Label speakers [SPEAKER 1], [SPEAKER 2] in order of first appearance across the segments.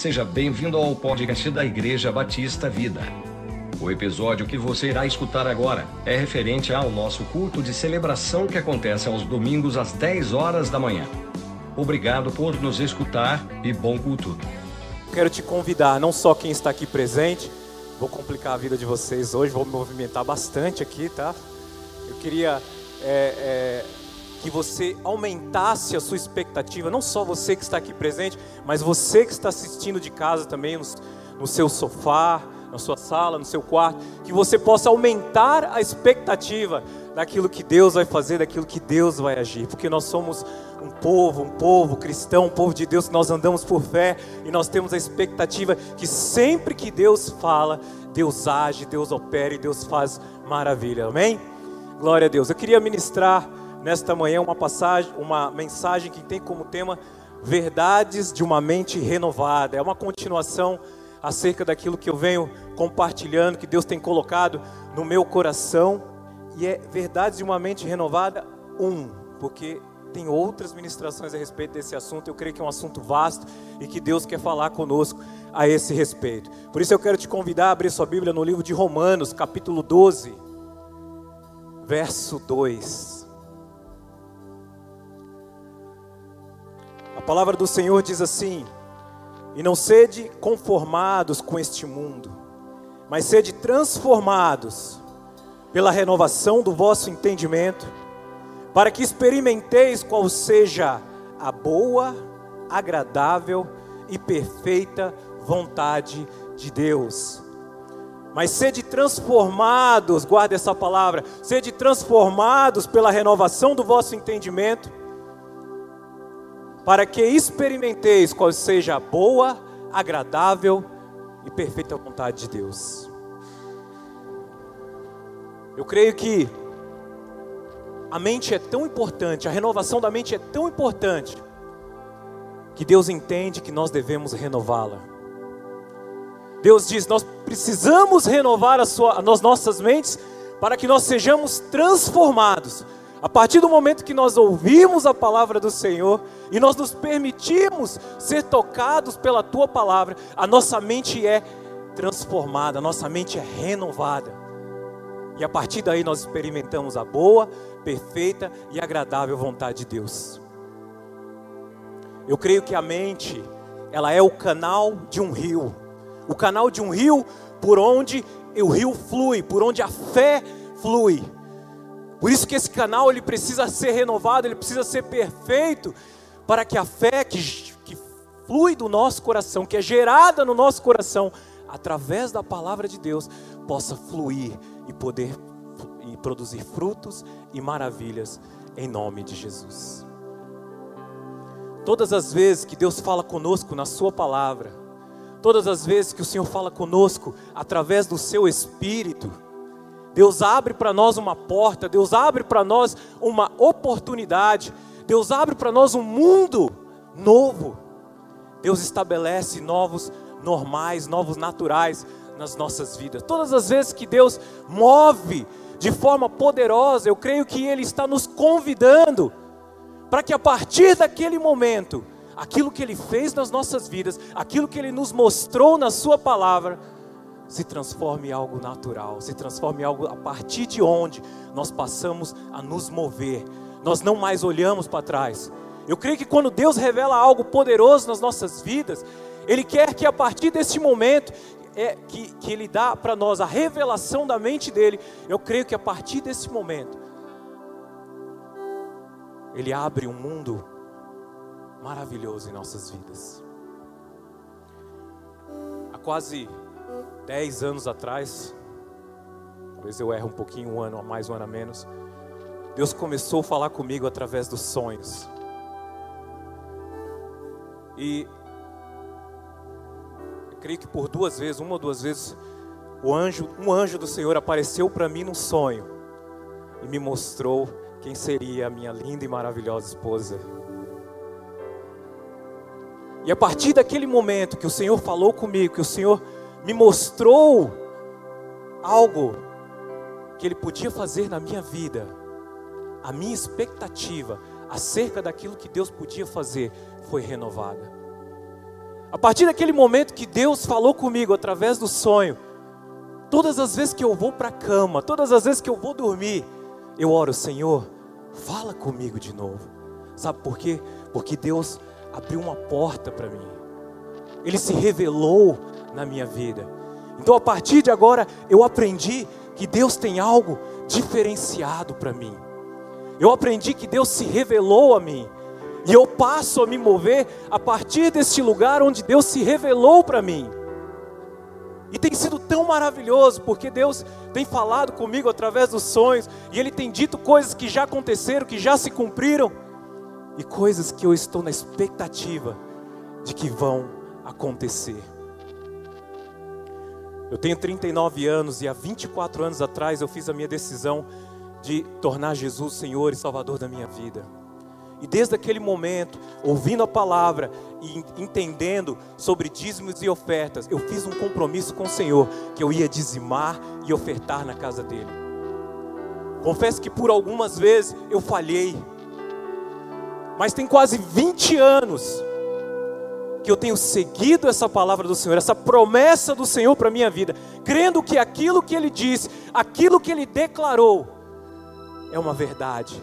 [SPEAKER 1] Seja bem-vindo ao podcast da Igreja Batista Vida. O episódio que você irá escutar agora é referente ao nosso culto de celebração que acontece aos domingos às 10 horas da manhã. Obrigado por nos escutar e bom culto.
[SPEAKER 2] Quero te convidar, não só quem está aqui presente, vou complicar a vida de vocês hoje, vou me movimentar bastante aqui, tá? Eu queria é, é, que você aumentasse a sua expectativa, não só você que está aqui presente, mas você que está assistindo de casa também, no, no seu sofá, na sua sala, no seu quarto, que você possa aumentar a expectativa daquilo que Deus vai fazer, daquilo que Deus vai agir, porque nós somos um povo, um povo cristão, um povo de Deus, nós andamos por fé e nós temos a expectativa que sempre que Deus fala, Deus age, Deus opera e Deus faz maravilha, amém? Glória a Deus. Eu queria ministrar nesta manhã uma passagem, uma mensagem que tem como tema verdades de uma mente renovada. É uma continuação acerca daquilo que eu venho compartilhando, que Deus tem colocado no meu coração, e é verdades de uma mente renovada um, porque tem outras ministrações a respeito desse assunto. Eu creio que é um assunto vasto e que Deus quer falar conosco a esse respeito. Por isso eu quero te convidar a abrir sua Bíblia no livro de Romanos, capítulo 12, verso 2. Palavra do Senhor diz assim: E não sede conformados com este mundo, mas sede transformados pela renovação do vosso entendimento, para que experimenteis qual seja a boa, agradável e perfeita vontade de Deus. Mas sede transformados, guarde essa palavra, sede transformados pela renovação do vosso entendimento, para que experimenteis qual seja a boa, agradável e perfeita vontade de Deus. Eu creio que a mente é tão importante, a renovação da mente é tão importante, que Deus entende que nós devemos renová-la. Deus diz: nós precisamos renovar as, sua, as nossas mentes para que nós sejamos transformados a partir do momento que nós ouvimos a palavra do Senhor e nós nos permitimos ser tocados pela tua palavra, a nossa mente é transformada, a nossa mente é renovada. E a partir daí nós experimentamos a boa, perfeita e agradável vontade de Deus. Eu creio que a mente, ela é o canal de um rio. O canal de um rio por onde o rio flui, por onde a fé flui. Por isso que esse canal ele precisa ser renovado, ele precisa ser perfeito, para que a fé que, que flui do nosso coração, que é gerada no nosso coração, através da palavra de Deus, possa fluir e poder e produzir frutos e maravilhas em nome de Jesus. Todas as vezes que Deus fala conosco na Sua palavra, todas as vezes que o Senhor fala conosco através do Seu Espírito, Deus abre para nós uma porta, Deus abre para nós uma oportunidade, Deus abre para nós um mundo novo. Deus estabelece novos normais, novos naturais nas nossas vidas. Todas as vezes que Deus move de forma poderosa, eu creio que Ele está nos convidando para que a partir daquele momento, aquilo que Ele fez nas nossas vidas, aquilo que Ele nos mostrou na Sua palavra, se transforme em algo natural, se transforme em algo a partir de onde nós passamos a nos mover. Nós não mais olhamos para trás. Eu creio que quando Deus revela algo poderoso nas nossas vidas, Ele quer que a partir desse momento, é, que, que Ele dá para nós a revelação da mente dEle, eu creio que a partir desse momento, Ele abre um mundo maravilhoso em nossas vidas. Há quase dez anos atrás, talvez eu erre um pouquinho, um ano a mais, um ano a menos, Deus começou a falar comigo através dos sonhos. E eu creio que por duas vezes, uma ou duas vezes, o anjo, um anjo do Senhor apareceu para mim num sonho e me mostrou quem seria a minha linda e maravilhosa esposa. E a partir daquele momento que o Senhor falou comigo, que o Senhor me mostrou algo que Ele podia fazer na minha vida, a minha expectativa acerca daquilo que Deus podia fazer foi renovada. A partir daquele momento que Deus falou comigo através do sonho, todas as vezes que eu vou para a cama, todas as vezes que eu vou dormir, eu oro, Senhor, fala comigo de novo. Sabe por quê? Porque Deus abriu uma porta para mim. Ele se revelou na minha vida. Então, a partir de agora, eu aprendi que Deus tem algo diferenciado para mim. Eu aprendi que Deus se revelou a mim. E eu passo a me mover a partir deste lugar onde Deus se revelou para mim. E tem sido tão maravilhoso, porque Deus tem falado comigo através dos sonhos, e Ele tem dito coisas que já aconteceram, que já se cumpriram, e coisas que eu estou na expectativa de que vão acontecer. Eu tenho 39 anos e há 24 anos atrás eu fiz a minha decisão de tornar Jesus Senhor e Salvador da minha vida. E desde aquele momento, ouvindo a palavra e entendendo sobre dízimos e ofertas, eu fiz um compromisso com o Senhor que eu ia dizimar e ofertar na casa dele. Confesso que por algumas vezes eu falhei, mas tem quase 20 anos que eu tenho seguido essa palavra do Senhor, essa promessa do Senhor para a minha vida, crendo que aquilo que Ele disse, aquilo que Ele declarou, é uma verdade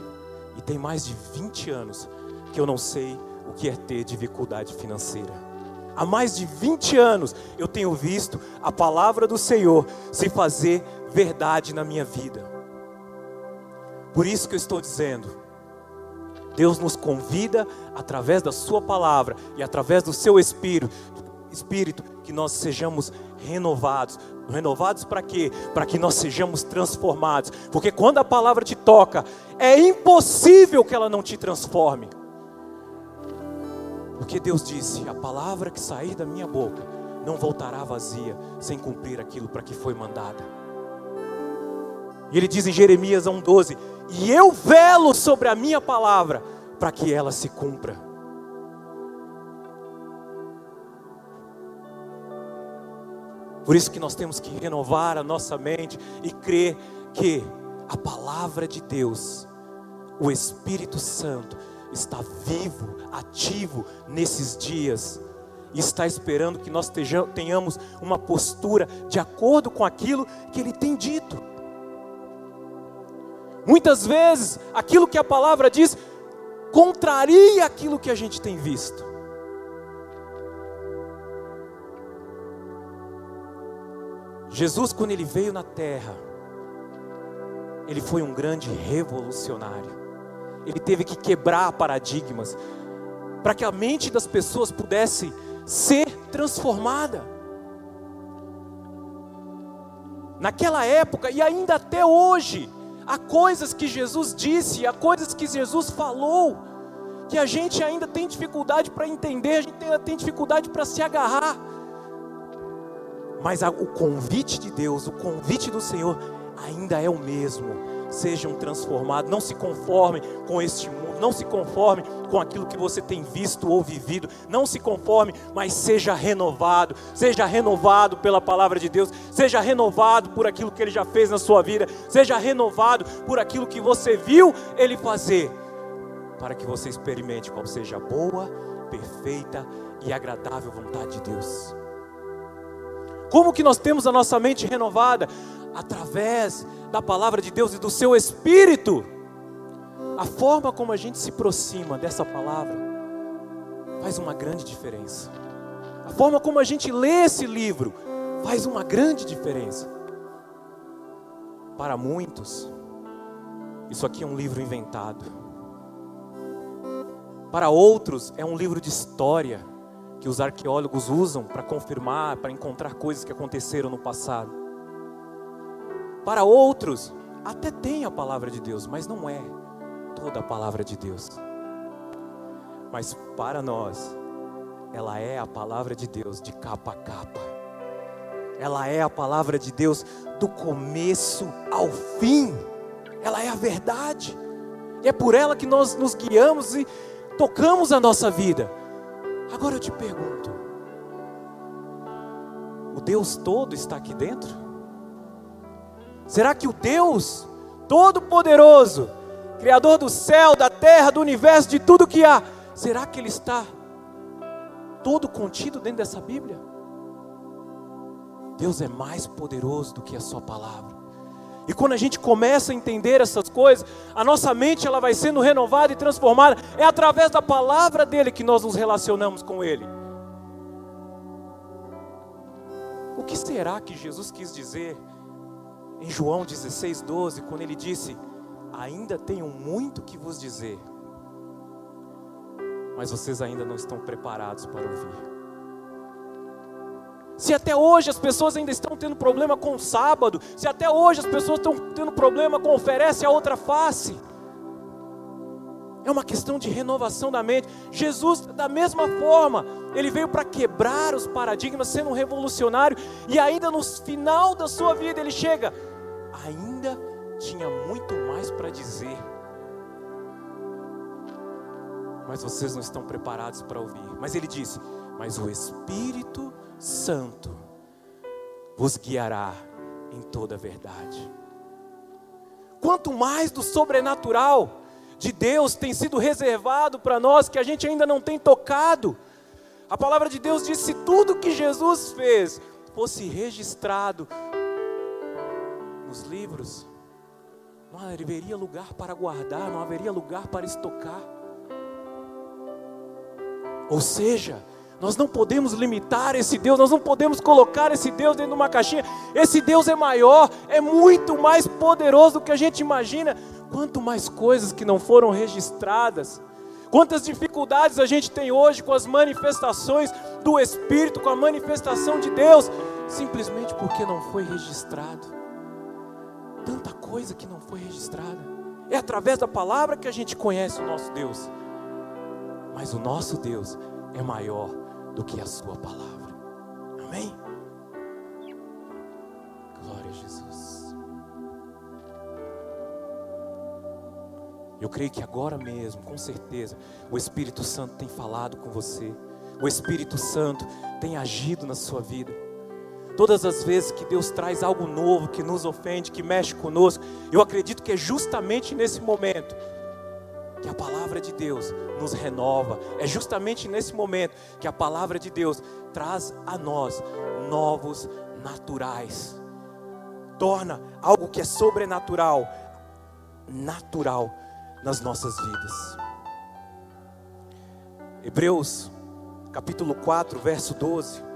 [SPEAKER 2] e tem mais de 20 anos que eu não sei o que é ter dificuldade financeira. Há mais de 20 anos eu tenho visto a palavra do Senhor se fazer verdade na minha vida. Por isso que eu estou dizendo, Deus nos convida através da sua palavra e através do seu espírito, espírito que nós sejamos renovados. Renovados para quê? Para que nós sejamos transformados. Porque quando a palavra te toca, é impossível que ela não te transforme. Porque Deus disse: a palavra que sair da minha boca não voltará vazia, sem cumprir aquilo para que foi mandada. E ele diz em Jeremias 1,12: E eu velo sobre a minha palavra, para que ela se cumpra. Por isso que nós temos que renovar a nossa mente e crer que a palavra de Deus, o Espírito Santo, está vivo, ativo nesses dias e está esperando que nós tenhamos uma postura de acordo com aquilo que Ele tem dito. Muitas vezes, aquilo que a palavra diz contraria aquilo que a gente tem visto. Jesus, quando ele veio na terra, ele foi um grande revolucionário. Ele teve que quebrar paradigmas para que a mente das pessoas pudesse ser transformada. Naquela época e ainda até hoje, há coisas que Jesus disse, há coisas que Jesus falou, que a gente ainda tem dificuldade para entender, a gente ainda tem dificuldade para se agarrar. Mas o convite de Deus, o convite do Senhor ainda é o mesmo. Sejam transformados, não se conformem com este mundo, não se conformem com aquilo que você tem visto ou vivido, não se conforme, mas seja renovado, seja renovado pela palavra de Deus, seja renovado por aquilo que Ele já fez na sua vida, seja renovado por aquilo que você viu Ele fazer, para que você experimente qual seja a boa, perfeita e agradável vontade de Deus. Como que nós temos a nossa mente renovada? Através da palavra de Deus e do seu espírito. A forma como a gente se aproxima dessa palavra faz uma grande diferença. A forma como a gente lê esse livro faz uma grande diferença. Para muitos, isso aqui é um livro inventado. Para outros, é um livro de história que os arqueólogos usam para confirmar, para encontrar coisas que aconteceram no passado. Para outros, até tem a palavra de Deus, mas não é toda a palavra de Deus. Mas para nós, ela é a palavra de Deus de capa a capa. Ela é a palavra de Deus do começo ao fim. Ela é a verdade. E é por ela que nós nos guiamos e tocamos a nossa vida. Agora eu te pergunto: o Deus todo está aqui dentro? Será que o Deus Todo-Poderoso, Criador do céu, da terra, do universo, de tudo que há, será que Ele está todo contido dentro dessa Bíblia? Deus é mais poderoso do que a sua palavra. E quando a gente começa a entender essas coisas, a nossa mente ela vai sendo renovada e transformada. É através da palavra dele que nós nos relacionamos com ele. O que será que Jesus quis dizer em João 16, 12, quando ele disse: Ainda tenho muito que vos dizer, mas vocês ainda não estão preparados para ouvir. Se até hoje as pessoas ainda estão tendo problema com o sábado, se até hoje as pessoas estão tendo problema com oferece a outra face, é uma questão de renovação da mente. Jesus, da mesma forma, ele veio para quebrar os paradigmas, sendo um revolucionário, e ainda no final da sua vida ele chega, ainda tinha muito mais para dizer. Mas vocês não estão preparados para ouvir. Mas ele disse: Mas o Espírito Santo vos guiará em toda a verdade. Quanto mais do sobrenatural de Deus tem sido reservado para nós, que a gente ainda não tem tocado. A palavra de Deus diz: se tudo que Jesus fez fosse registrado nos livros, não haveria lugar para guardar, não haveria lugar para estocar. Ou seja, nós não podemos limitar esse Deus, nós não podemos colocar esse Deus dentro de uma caixinha. Esse Deus é maior, é muito mais poderoso do que a gente imagina. Quanto mais coisas que não foram registradas, quantas dificuldades a gente tem hoje com as manifestações do Espírito, com a manifestação de Deus, simplesmente porque não foi registrado. Tanta coisa que não foi registrada. É através da palavra que a gente conhece o nosso Deus. Mas o nosso Deus é maior do que a Sua palavra. Amém? Glória a Jesus. Eu creio que agora mesmo, com certeza, o Espírito Santo tem falado com você. O Espírito Santo tem agido na sua vida. Todas as vezes que Deus traz algo novo, que nos ofende, que mexe conosco, eu acredito que é justamente nesse momento que a palavra de Deus nos renova. É justamente nesse momento que a palavra de Deus traz a nós novos naturais. Torna algo que é sobrenatural, natural nas nossas vidas. Hebreus, capítulo 4, verso 12.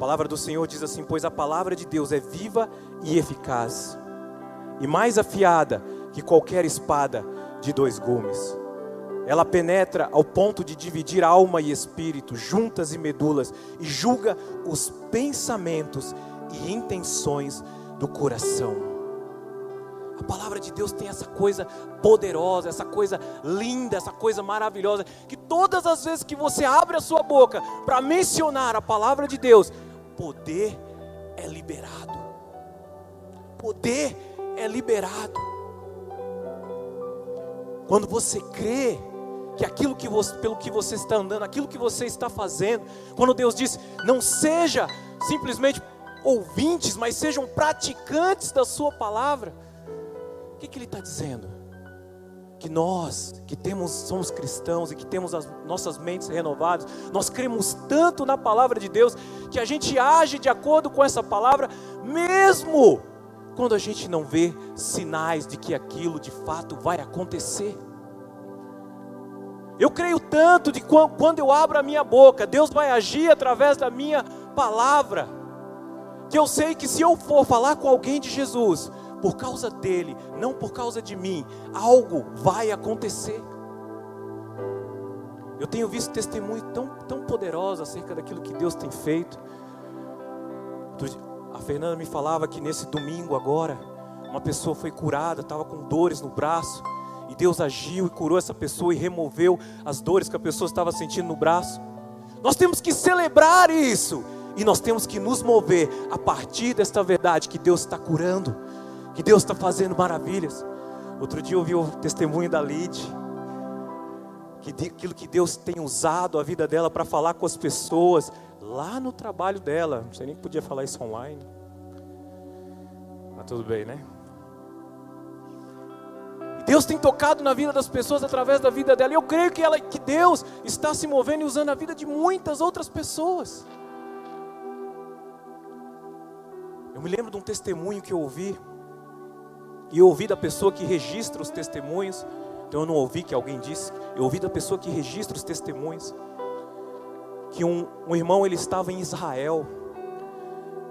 [SPEAKER 2] Palavra do Senhor diz assim: Pois a palavra de Deus é viva e eficaz e mais afiada que qualquer espada de dois gumes. Ela penetra ao ponto de dividir alma e espírito, juntas e medulas, e julga os pensamentos e intenções do coração. A palavra de Deus tem essa coisa poderosa, essa coisa linda, essa coisa maravilhosa, que todas as vezes que você abre a sua boca para mencionar a palavra de Deus, poder é liberado. Poder é liberado. Quando você crê que aquilo que você, pelo que você está andando, aquilo que você está fazendo, quando Deus diz, não seja simplesmente ouvintes, mas sejam praticantes da Sua palavra, o que, que Ele está dizendo? Que nós, que temos, somos cristãos e que temos as nossas mentes renovadas, nós cremos tanto na palavra de Deus, que a gente age de acordo com essa palavra, mesmo quando a gente não vê sinais de que aquilo de fato vai acontecer. Eu creio tanto de quando eu abro a minha boca, Deus vai agir através da minha palavra, que eu sei que se eu for falar com alguém de Jesus, por causa dele, não por causa de mim, algo vai acontecer. Eu tenho visto testemunho tão, tão poderoso acerca daquilo que Deus tem feito. A Fernanda me falava que nesse domingo agora, uma pessoa foi curada, estava com dores no braço, e Deus agiu e curou essa pessoa e removeu as dores que a pessoa estava sentindo no braço. Nós temos que celebrar isso, e nós temos que nos mover a partir desta verdade que Deus está curando, que Deus está fazendo maravilhas. Outro dia eu ouvi o testemunho da Lid, que aquilo que Deus tem usado a vida dela para falar com as pessoas, lá no trabalho dela. Não sei nem que podia falar isso online. Mas tudo bem, né? Deus tem tocado na vida das pessoas através da vida dela. E eu creio que, ela, que Deus está se movendo e usando a vida de muitas outras pessoas. Eu me lembro de um testemunho que eu ouvi. E eu ouvi da pessoa que registra os testemunhos. Então eu não ouvi que alguém disse. Eu ouvi da pessoa que registra os testemunhos. Que um, um irmão ele estava em Israel.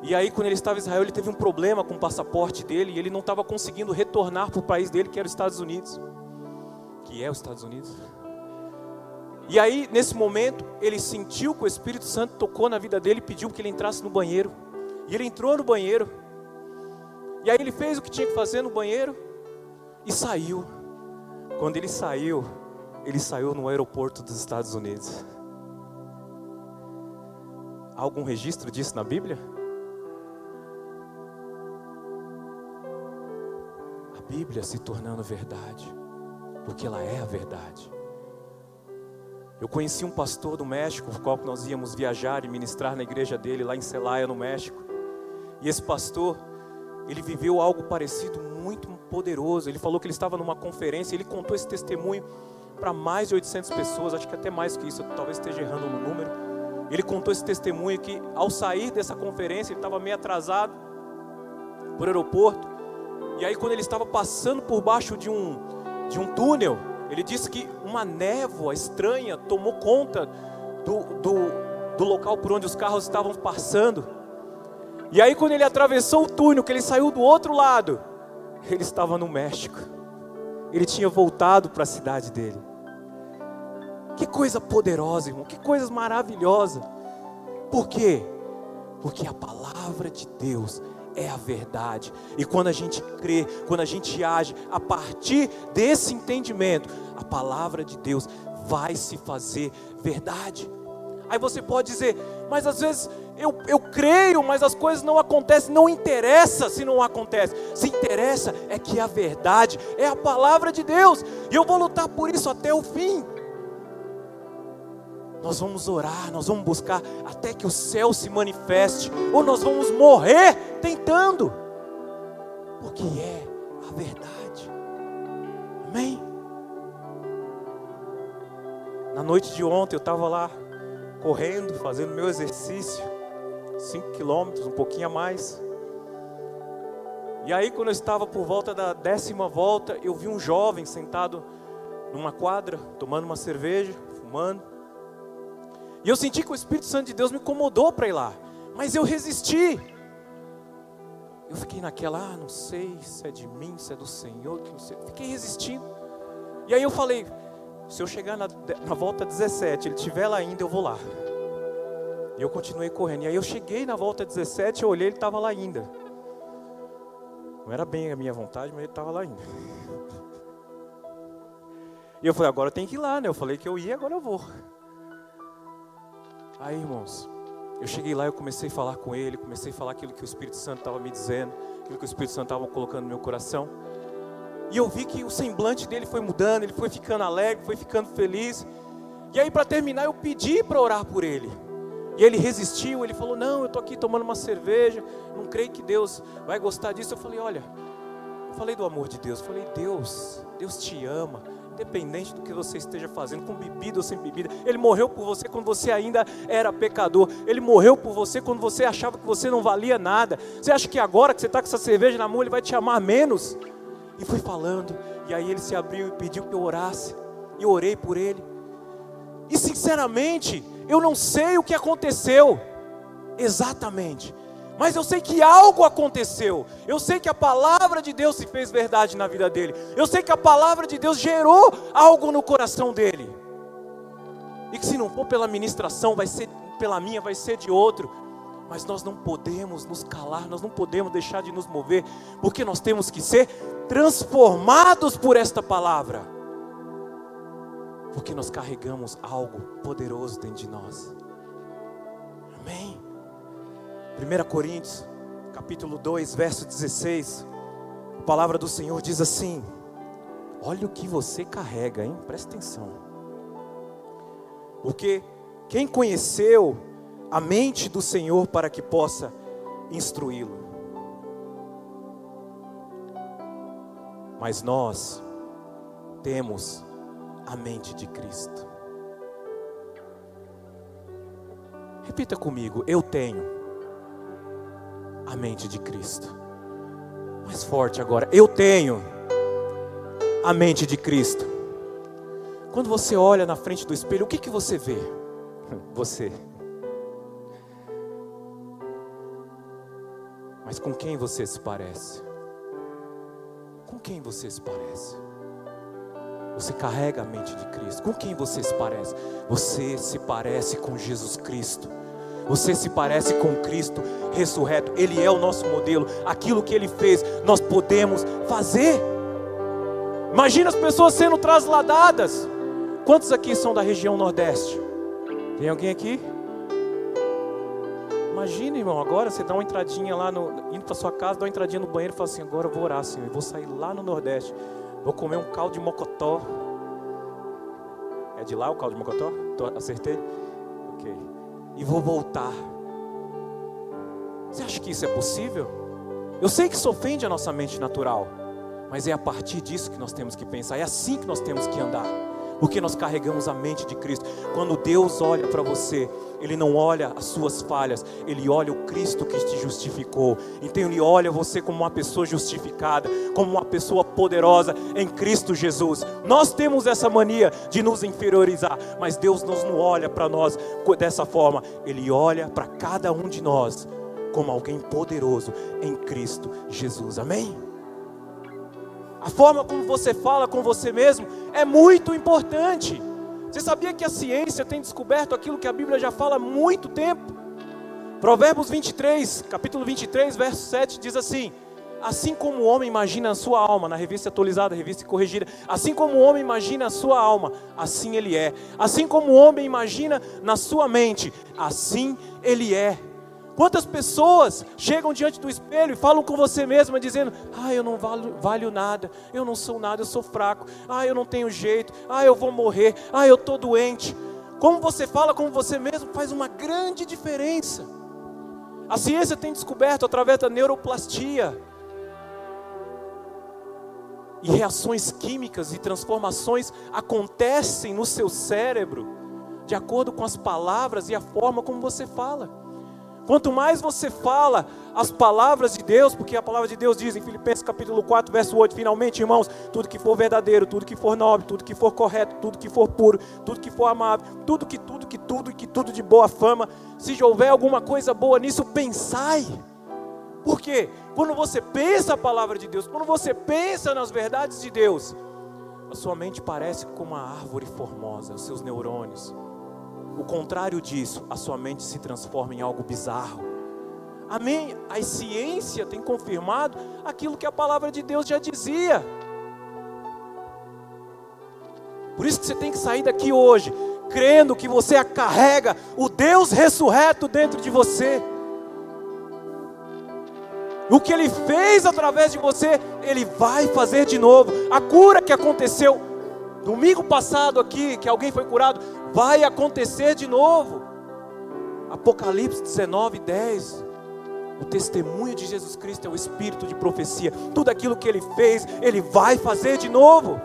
[SPEAKER 2] E aí, quando ele estava em Israel, ele teve um problema com o passaporte dele e ele não estava conseguindo retornar para o país dele, que era os Estados Unidos. Que é os Estados Unidos. E aí, nesse momento, ele sentiu que o Espírito Santo tocou na vida dele e pediu que ele entrasse no banheiro. E ele entrou no banheiro. E aí, ele fez o que tinha que fazer no banheiro e saiu. Quando ele saiu, ele saiu no aeroporto dos Estados Unidos. Há algum registro disso na Bíblia? Bíblia se tornando verdade, porque ela é a verdade. Eu conheci um pastor do México, o qual nós íamos viajar e ministrar na igreja dele lá em Celaya, no México. E esse pastor, ele viveu algo parecido muito poderoso. Ele falou que ele estava numa conferência, ele contou esse testemunho para mais de 800 pessoas, acho que até mais que isso, talvez esteja errando no número. Ele contou esse testemunho que ao sair dessa conferência, ele estava meio atrasado por aeroporto. E aí, quando ele estava passando por baixo de um, de um túnel, ele disse que uma névoa estranha tomou conta do, do, do local por onde os carros estavam passando. E aí, quando ele atravessou o túnel, que ele saiu do outro lado, ele estava no México. Ele tinha voltado para a cidade dele. Que coisa poderosa, irmão. Que coisa maravilhosa. Por quê? Porque a palavra de Deus é a verdade. E quando a gente crê, quando a gente age a partir desse entendimento, a palavra de Deus vai se fazer verdade. Aí você pode dizer, mas às vezes eu, eu creio, mas as coisas não acontecem. Não interessa se não acontece. Se interessa é que a verdade é a palavra de Deus. E eu vou lutar por isso até o fim. Nós vamos orar, nós vamos buscar até que o céu se manifeste, ou nós vamos morrer tentando, porque é a verdade. Amém? Na noite de ontem eu estava lá correndo, fazendo meu exercício, 5 quilômetros, um pouquinho a mais. E aí, quando eu estava por volta da décima volta, eu vi um jovem sentado numa quadra, tomando uma cerveja, fumando. E eu senti que o Espírito Santo de Deus me incomodou para ir lá, mas eu resisti. Eu fiquei naquela, ah, não sei se é de mim, se é do Senhor, que não sei. Fiquei resistindo. E aí eu falei, se eu chegar na, na volta 17, ele estiver lá ainda, eu vou lá. E eu continuei correndo. E aí eu cheguei na volta 17, eu olhei, ele estava lá ainda. Não era bem a minha vontade, mas ele estava lá ainda. E eu falei, agora eu tenho que ir lá, né? Eu falei que eu ia, agora eu vou. Aí, irmãos, eu cheguei lá, eu comecei a falar com ele, comecei a falar aquilo que o Espírito Santo estava me dizendo, aquilo que o Espírito Santo estava colocando no meu coração. E eu vi que o semblante dele foi mudando, ele foi ficando alegre, foi ficando feliz. E aí, para terminar, eu pedi para orar por ele. E ele resistiu, ele falou: Não, eu estou aqui tomando uma cerveja, não creio que Deus vai gostar disso. Eu falei: Olha, eu falei do amor de Deus, eu falei: Deus, Deus te ama, independente do que você esteja fazendo, com bebida ou sem bebida. Ele morreu por você quando você ainda era pecador. Ele morreu por você quando você achava que você não valia nada. Você acha que agora que você está com essa cerveja na mão, ele vai te amar menos? E fui falando, e aí ele se abriu e pediu que eu orasse. E eu orei por ele. E sinceramente, eu não sei o que aconteceu exatamente. Mas eu sei que algo aconteceu. Eu sei que a palavra de Deus se fez verdade na vida dele. Eu sei que a palavra de Deus gerou algo no coração dele. E que se não for pela ministração, vai ser pela minha, vai ser de outro. Mas nós não podemos nos calar, nós não podemos deixar de nos mover, porque nós temos que ser transformados por esta palavra. Porque nós carregamos algo poderoso dentro de nós. Amém. 1 Coríntios, capítulo 2, verso 16. A palavra do Senhor diz assim: Olha o que você carrega, hein? Presta atenção. Porque quem conheceu a mente do Senhor para que possa instruí-lo? Mas nós temos a mente de Cristo. Repita comigo, eu tenho a mente de Cristo. Mais forte agora, eu tenho a mente de Cristo. Quando você olha na frente do espelho, o que, que você vê? Você. Mas com quem você se parece? Com quem você se parece? Você carrega a mente de Cristo. Com quem você se parece? Você se parece com Jesus Cristo. Você se parece com Cristo ressurreto. Ele é o nosso modelo. Aquilo que ele fez, nós podemos fazer. Imagina as pessoas sendo trasladadas. Quantos aqui são da região Nordeste? Tem alguém aqui? Imagina, irmão, agora você dá uma entradinha lá, no, indo para sua casa, dá uma entradinha no banheiro e fala assim: agora eu vou orar, Senhor, eu vou sair lá no Nordeste, vou comer um caldo de mocotó. É de lá o caldo de mocotó? Acertei? Ok. E vou voltar. Você acha que isso é possível? Eu sei que isso ofende a nossa mente natural, mas é a partir disso que nós temos que pensar, é assim que nós temos que andar porque nós carregamos a mente de Cristo. Quando Deus olha para você, Ele não olha as suas falhas, Ele olha o Cristo que te justificou. Então Ele olha você como uma pessoa justificada, como uma pessoa poderosa em Cristo Jesus. Nós temos essa mania de nos inferiorizar, mas Deus não olha para nós dessa forma. Ele olha para cada um de nós como alguém poderoso em Cristo Jesus. Amém? A forma como você fala com você mesmo é muito importante. Você sabia que a ciência tem descoberto aquilo que a Bíblia já fala há muito tempo? Provérbios 23, capítulo 23, verso 7 diz assim: Assim como o homem imagina a sua alma, na revista atualizada, revista corrigida, assim como o homem imagina a sua alma, assim ele é. Assim como o homem imagina na sua mente, assim ele é. Quantas pessoas chegam diante do espelho e falam com você mesma, dizendo: Ah, eu não valho, valho nada, eu não sou nada, eu sou fraco, ah, eu não tenho jeito, ah, eu vou morrer, ah, eu estou doente. Como você fala com você mesmo faz uma grande diferença. A ciência tem descoberto através da neuroplastia e reações químicas e transformações acontecem no seu cérebro de acordo com as palavras e a forma como você fala. Quanto mais você fala as palavras de Deus, porque a palavra de Deus diz em Filipenses capítulo 4, verso 8, finalmente, irmãos, tudo que for verdadeiro, tudo que for nobre, tudo que for correto, tudo que for puro, tudo que for amável, tudo que tudo que tudo que tudo de boa fama, se houver alguma coisa boa nisso, pensai. Por quê? Quando você pensa a palavra de Deus, quando você pensa nas verdades de Deus, a sua mente parece como uma árvore formosa, os seus neurônios o contrário disso, a sua mente se transforma em algo bizarro. Amém? A ciência tem confirmado aquilo que a palavra de Deus já dizia. Por isso que você tem que sair daqui hoje, crendo que você carrega o Deus ressurreto dentro de você. O que ele fez através de você, ele vai fazer de novo. A cura que aconteceu domingo passado aqui, que alguém foi curado, vai acontecer de novo. Apocalipse 19, 10. O testemunho de Jesus Cristo é o espírito de profecia. Tudo aquilo que ele fez, ele vai fazer de novo.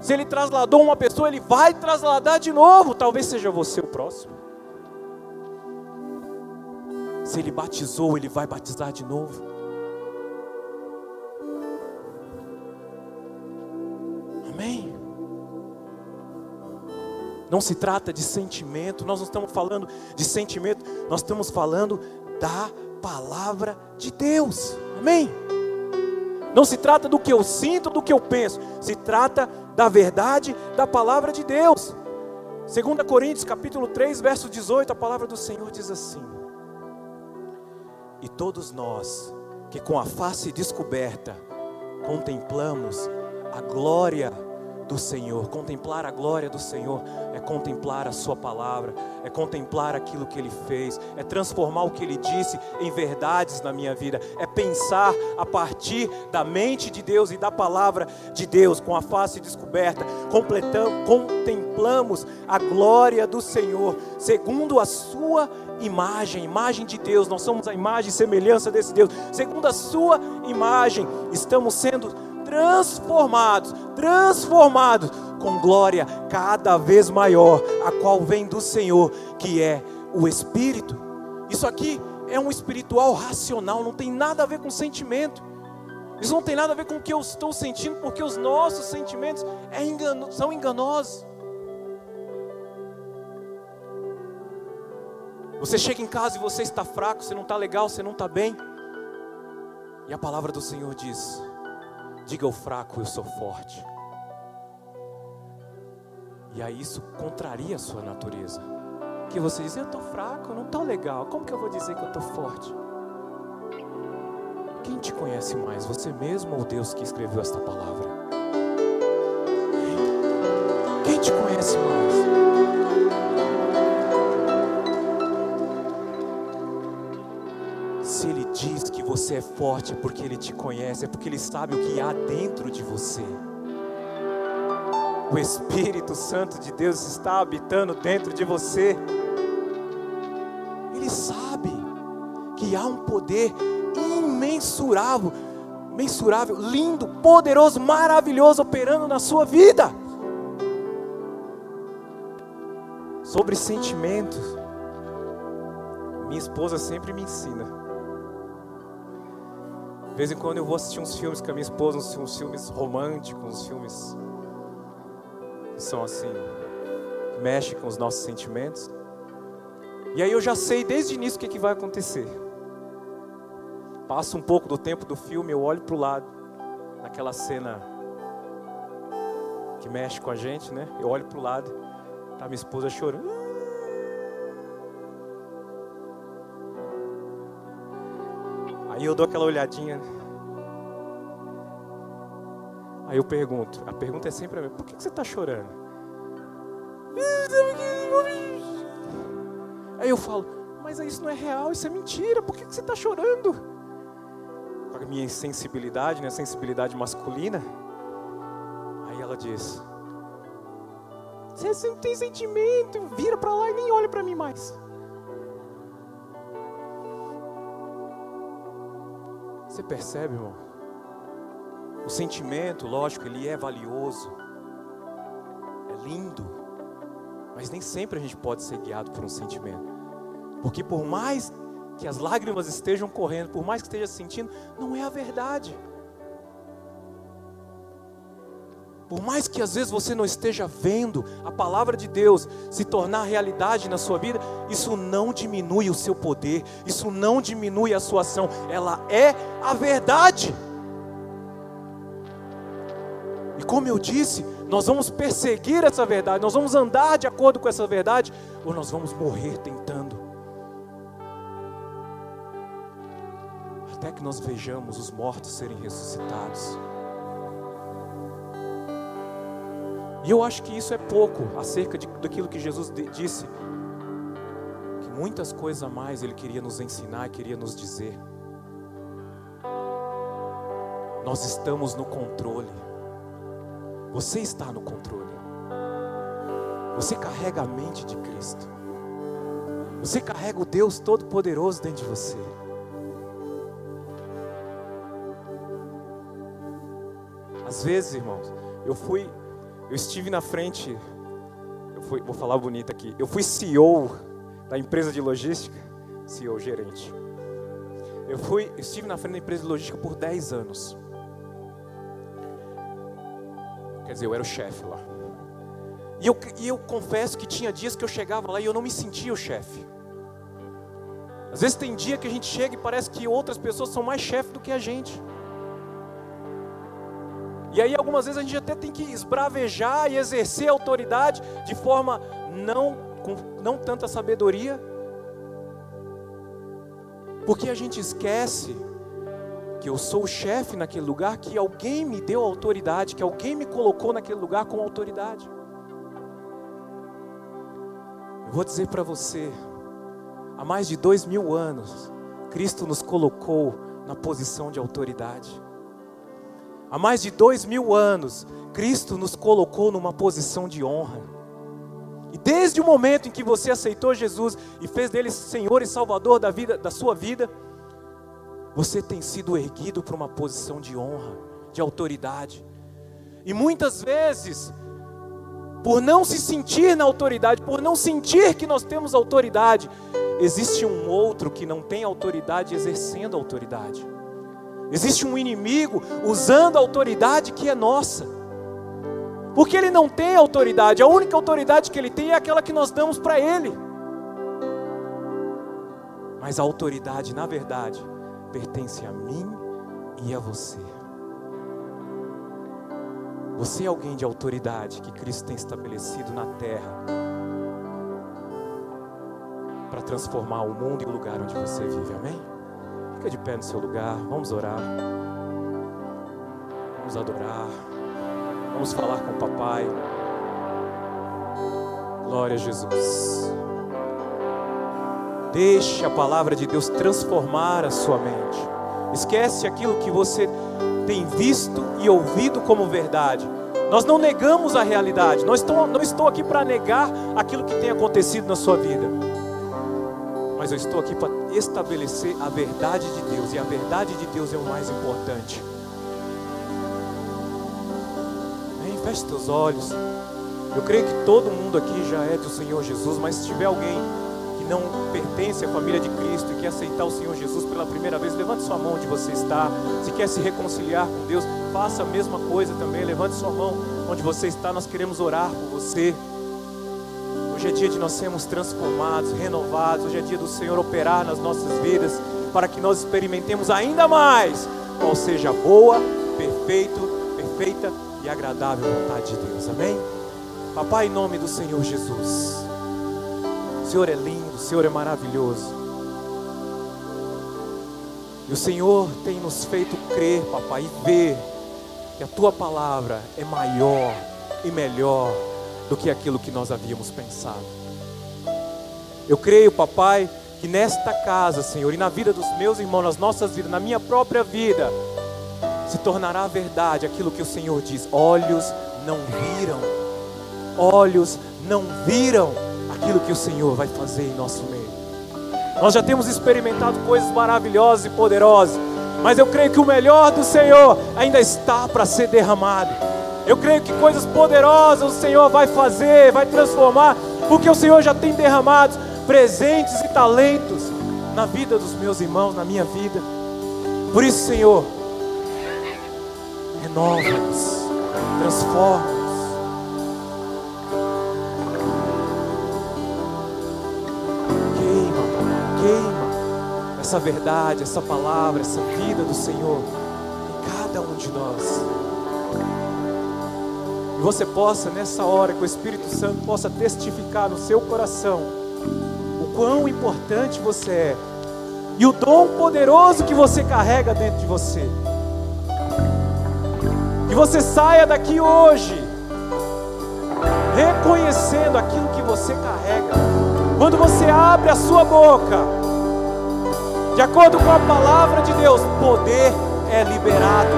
[SPEAKER 2] Se ele trasladou uma pessoa, ele vai trasladar de novo. Talvez seja você o próximo. Se ele batizou, ele vai batizar de novo. Não se trata de sentimento, nós não estamos falando de sentimento, nós estamos falando da palavra de Deus. Amém? Não se trata do que eu sinto, do que eu penso, se trata da verdade da palavra de Deus. 2 Coríntios capítulo 3, verso 18, a palavra do Senhor diz assim: E todos nós que com a face descoberta contemplamos a glória do Senhor. Contemplar a glória do Senhor é contemplar a Sua palavra, é contemplar aquilo que Ele fez, é transformar o que Ele disse em verdades na minha vida, é pensar a partir da mente de Deus e da palavra de Deus, com a face descoberta, contemplamos a glória do Senhor, segundo a Sua imagem, imagem de Deus, nós somos a imagem e semelhança desse Deus, segundo a Sua imagem, estamos sendo transformados, transformados com glória cada vez maior, a qual vem do Senhor, que é o Espírito. Isso aqui é um espiritual racional, não tem nada a ver com sentimento. Isso não tem nada a ver com o que eu estou sentindo, porque os nossos sentimentos é engano, são enganosos. Você chega em casa e você está fraco, você não está legal, você não está bem. E a palavra do Senhor diz: diga ao fraco, eu sou forte. E aí isso contraria a sua natureza. Que você diz, eu estou fraco, eu não estou legal. Como que eu vou dizer que eu estou forte? Quem te conhece mais, você mesmo ou Deus que escreveu esta palavra? Quem te conhece mais? Se Ele diz que você é forte, é porque Ele te conhece, é porque Ele sabe o que há dentro de você. O Espírito Santo de Deus está habitando dentro de você. Ele sabe que há um poder imensurável, mensurável, lindo, poderoso, maravilhoso operando na sua vida. Sobre sentimentos, minha esposa sempre me ensina. De vez em quando eu vou assistir uns filmes com a minha esposa, uns filmes românticos, uns filmes são assim, mexe com os nossos sentimentos. E aí eu já sei desde o início o que, que vai acontecer. Passa um pouco do tempo do filme, eu olho para o lado, naquela cena que mexe com a gente, né? Eu olho para o lado, tá minha esposa chorando. Aí eu dou aquela olhadinha. Aí eu pergunto, a pergunta é sempre a mesma, por que, você está chorando? Aí eu falo, mas isso não é real, isso é mentira, por que, você está chorando? Com a minha sensibilidade, né, sensibilidade masculina. Aí ela diz, você não tem sentimento, vira para lá e nem olha para mim mais. Você percebe, irmão? O sentimento, lógico, ele é valioso, é lindo, mas nem sempre a gente pode ser guiado por um sentimento, porque por mais que as lágrimas estejam correndo, por mais que esteja sentindo, não é a verdade. Por mais que às vezes você não esteja vendo a palavra de Deus se tornar realidade na sua vida, isso não diminui o seu poder, isso não diminui a sua ação, ela é a verdade. E como eu disse, nós vamos perseguir essa verdade, nós vamos andar de acordo com essa verdade, ou nós vamos morrer tentando. Até que nós vejamos os mortos serem ressuscitados. E eu acho que isso é pouco acerca de, daquilo que Jesus de, disse. Que muitas coisas a mais Ele queria nos ensinar, queria nos dizer. Nós estamos no controle. Você está no controle. Você carrega a mente de Cristo. Você carrega o Deus Todo-Poderoso dentro de você. Às vezes, irmãos, eu fui, eu estive na frente, eu fui, vou falar bonito aqui, eu fui CEO da empresa de logística, CEO, gerente. Eu fui, estive na frente da empresa de logística por 10 anos. Quer dizer, eu era o chefe lá. E eu, e eu confesso que tinha dias que eu chegava lá e eu não me sentia o chefe. Às vezes tem dia que a gente chega e parece que outras pessoas são mais chefe do que a gente. E aí algumas vezes a gente até tem que esbravejar e exercer autoridade de forma não com não tanta sabedoria. Porque a gente esquece que eu sou o chefe naquele lugar, que alguém me deu autoridade, que alguém me colocou naquele lugar com autoridade. Eu vou dizer para você, há mais de dois mil anos, Cristo nos colocou na posição de autoridade. Há mais de dois mil anos, Cristo nos colocou numa posição de honra. E desde o momento em que você aceitou Jesus e fez dele Senhor e Salvador da vida, da sua vida, você tem sido erguido para uma posição de honra, de autoridade. E muitas vezes, por não se sentir na autoridade, por não sentir que nós temos autoridade, existe um outro que não tem autoridade exercendo autoridade. Existe um inimigo usando a autoridade que é nossa. Porque ele não tem autoridade, a única autoridade que ele tem é aquela que nós damos para ele. Mas a autoridade, na verdade, pertence a mim e a você. Você é alguém de autoridade que Cristo tem estabelecido na terra para transformar o mundo e o lugar onde você vive, amém? Fica de pé no seu lugar, vamos orar, vamos adorar, vamos falar com o Papai. Glória a Jesus. Deixe a palavra de Deus transformar a sua mente. Esquece aquilo que você tem visto e ouvido como verdade. Nós não negamos a realidade. Não estou, não estou aqui para negar aquilo que tem acontecido na sua vida. Mas eu estou aqui para estabelecer a verdade de Deus. E a verdade de Deus é o mais importante. Vem, feche teus olhos. Eu creio que todo mundo aqui já é do Senhor Jesus. Mas se tiver alguém que não pertence à família de Cristo e quer aceitar o Senhor Jesus pela primeira vez, levante sua mão onde você está. Se quer se reconciliar com Deus, faça a mesma coisa também. Levante sua mão onde você está. Nós queremos orar por você. Hoje é dia de nós sermos transformados, renovados. Hoje é dia do Senhor operar nas nossas vidas para que nós experimentemos ainda mais qual seja a boa, perfeito, perfeita e agradável vontade de Deus. Amém? Papai, em nome do Senhor Jesus. O Senhor é lindo, o Senhor é maravilhoso. E o Senhor tem nos feito crer, papai, e ver que a tua palavra é maior e melhor do que aquilo que nós havíamos pensado. Eu creio, papai, que nesta casa, Senhor, e na vida dos meus irmãos, nas nossas vidas, na minha própria vida, se tornará verdade aquilo que o Senhor diz: olhos não viram, olhos não viram aquilo que o Senhor vai fazer em nosso meio. Nós já temos experimentado coisas maravilhosas e poderosas, mas eu creio que o melhor do Senhor ainda está para ser derramado. Eu creio que coisas poderosas o Senhor vai fazer, vai transformar, porque o Senhor já tem derramado presentes e talentos na vida dos meus irmãos, na minha vida. Por isso, Senhor, renova-nos, transforma-nos. Queima, queima essa verdade, essa palavra, essa vida do Senhor em cada um de nós. Você possa, nessa hora, que o Espírito Santo possa testificar no seu coração o quão importante você é e o dom poderoso que você carrega dentro de você. Que você saia daqui hoje reconhecendo aquilo que você carrega. Quando você abre a sua boca, de acordo com a palavra de Deus, poder é liberado.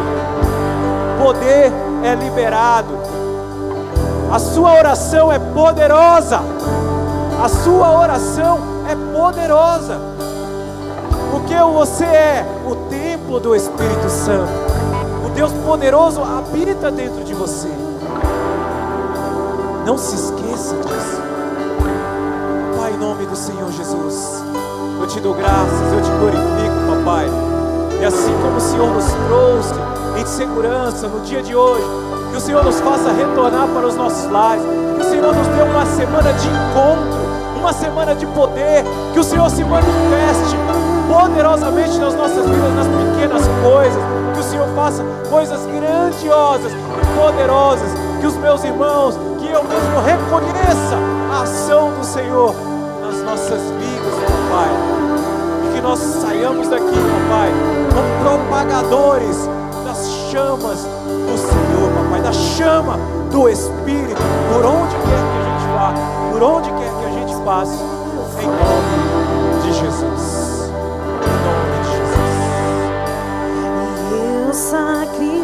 [SPEAKER 2] Poder é liberado. A sua oração é poderosa. A sua oração é poderosa. Porque você é o templo do Espírito Santo. O Deus poderoso habita dentro de você. Não se esqueça disso. Pai, em nome do Senhor Jesus, eu te dou graças, eu te glorifico, papai. E assim como o Senhor nos trouxe em segurança no dia de hoje, que o Senhor nos faça retornar para os nossos lares, que o Senhor nos dê uma semana de encontro, uma semana de poder, que o Senhor se manifeste poderosamente nas nossas vidas, nas pequenas coisas, que o Senhor faça coisas grandiosas e poderosas, que os meus irmãos, que eu mesmo reconheça a ação do Senhor nas nossas vidas, meu Pai, e que nós saiamos daqui, meu Pai, como propagadores chamas do Senhor, papai, da chama do Espírito, por onde quer que a gente vá, por onde quer que a gente passe, em nome de Jesus. Em nome de Jesus. E eu sacrifico.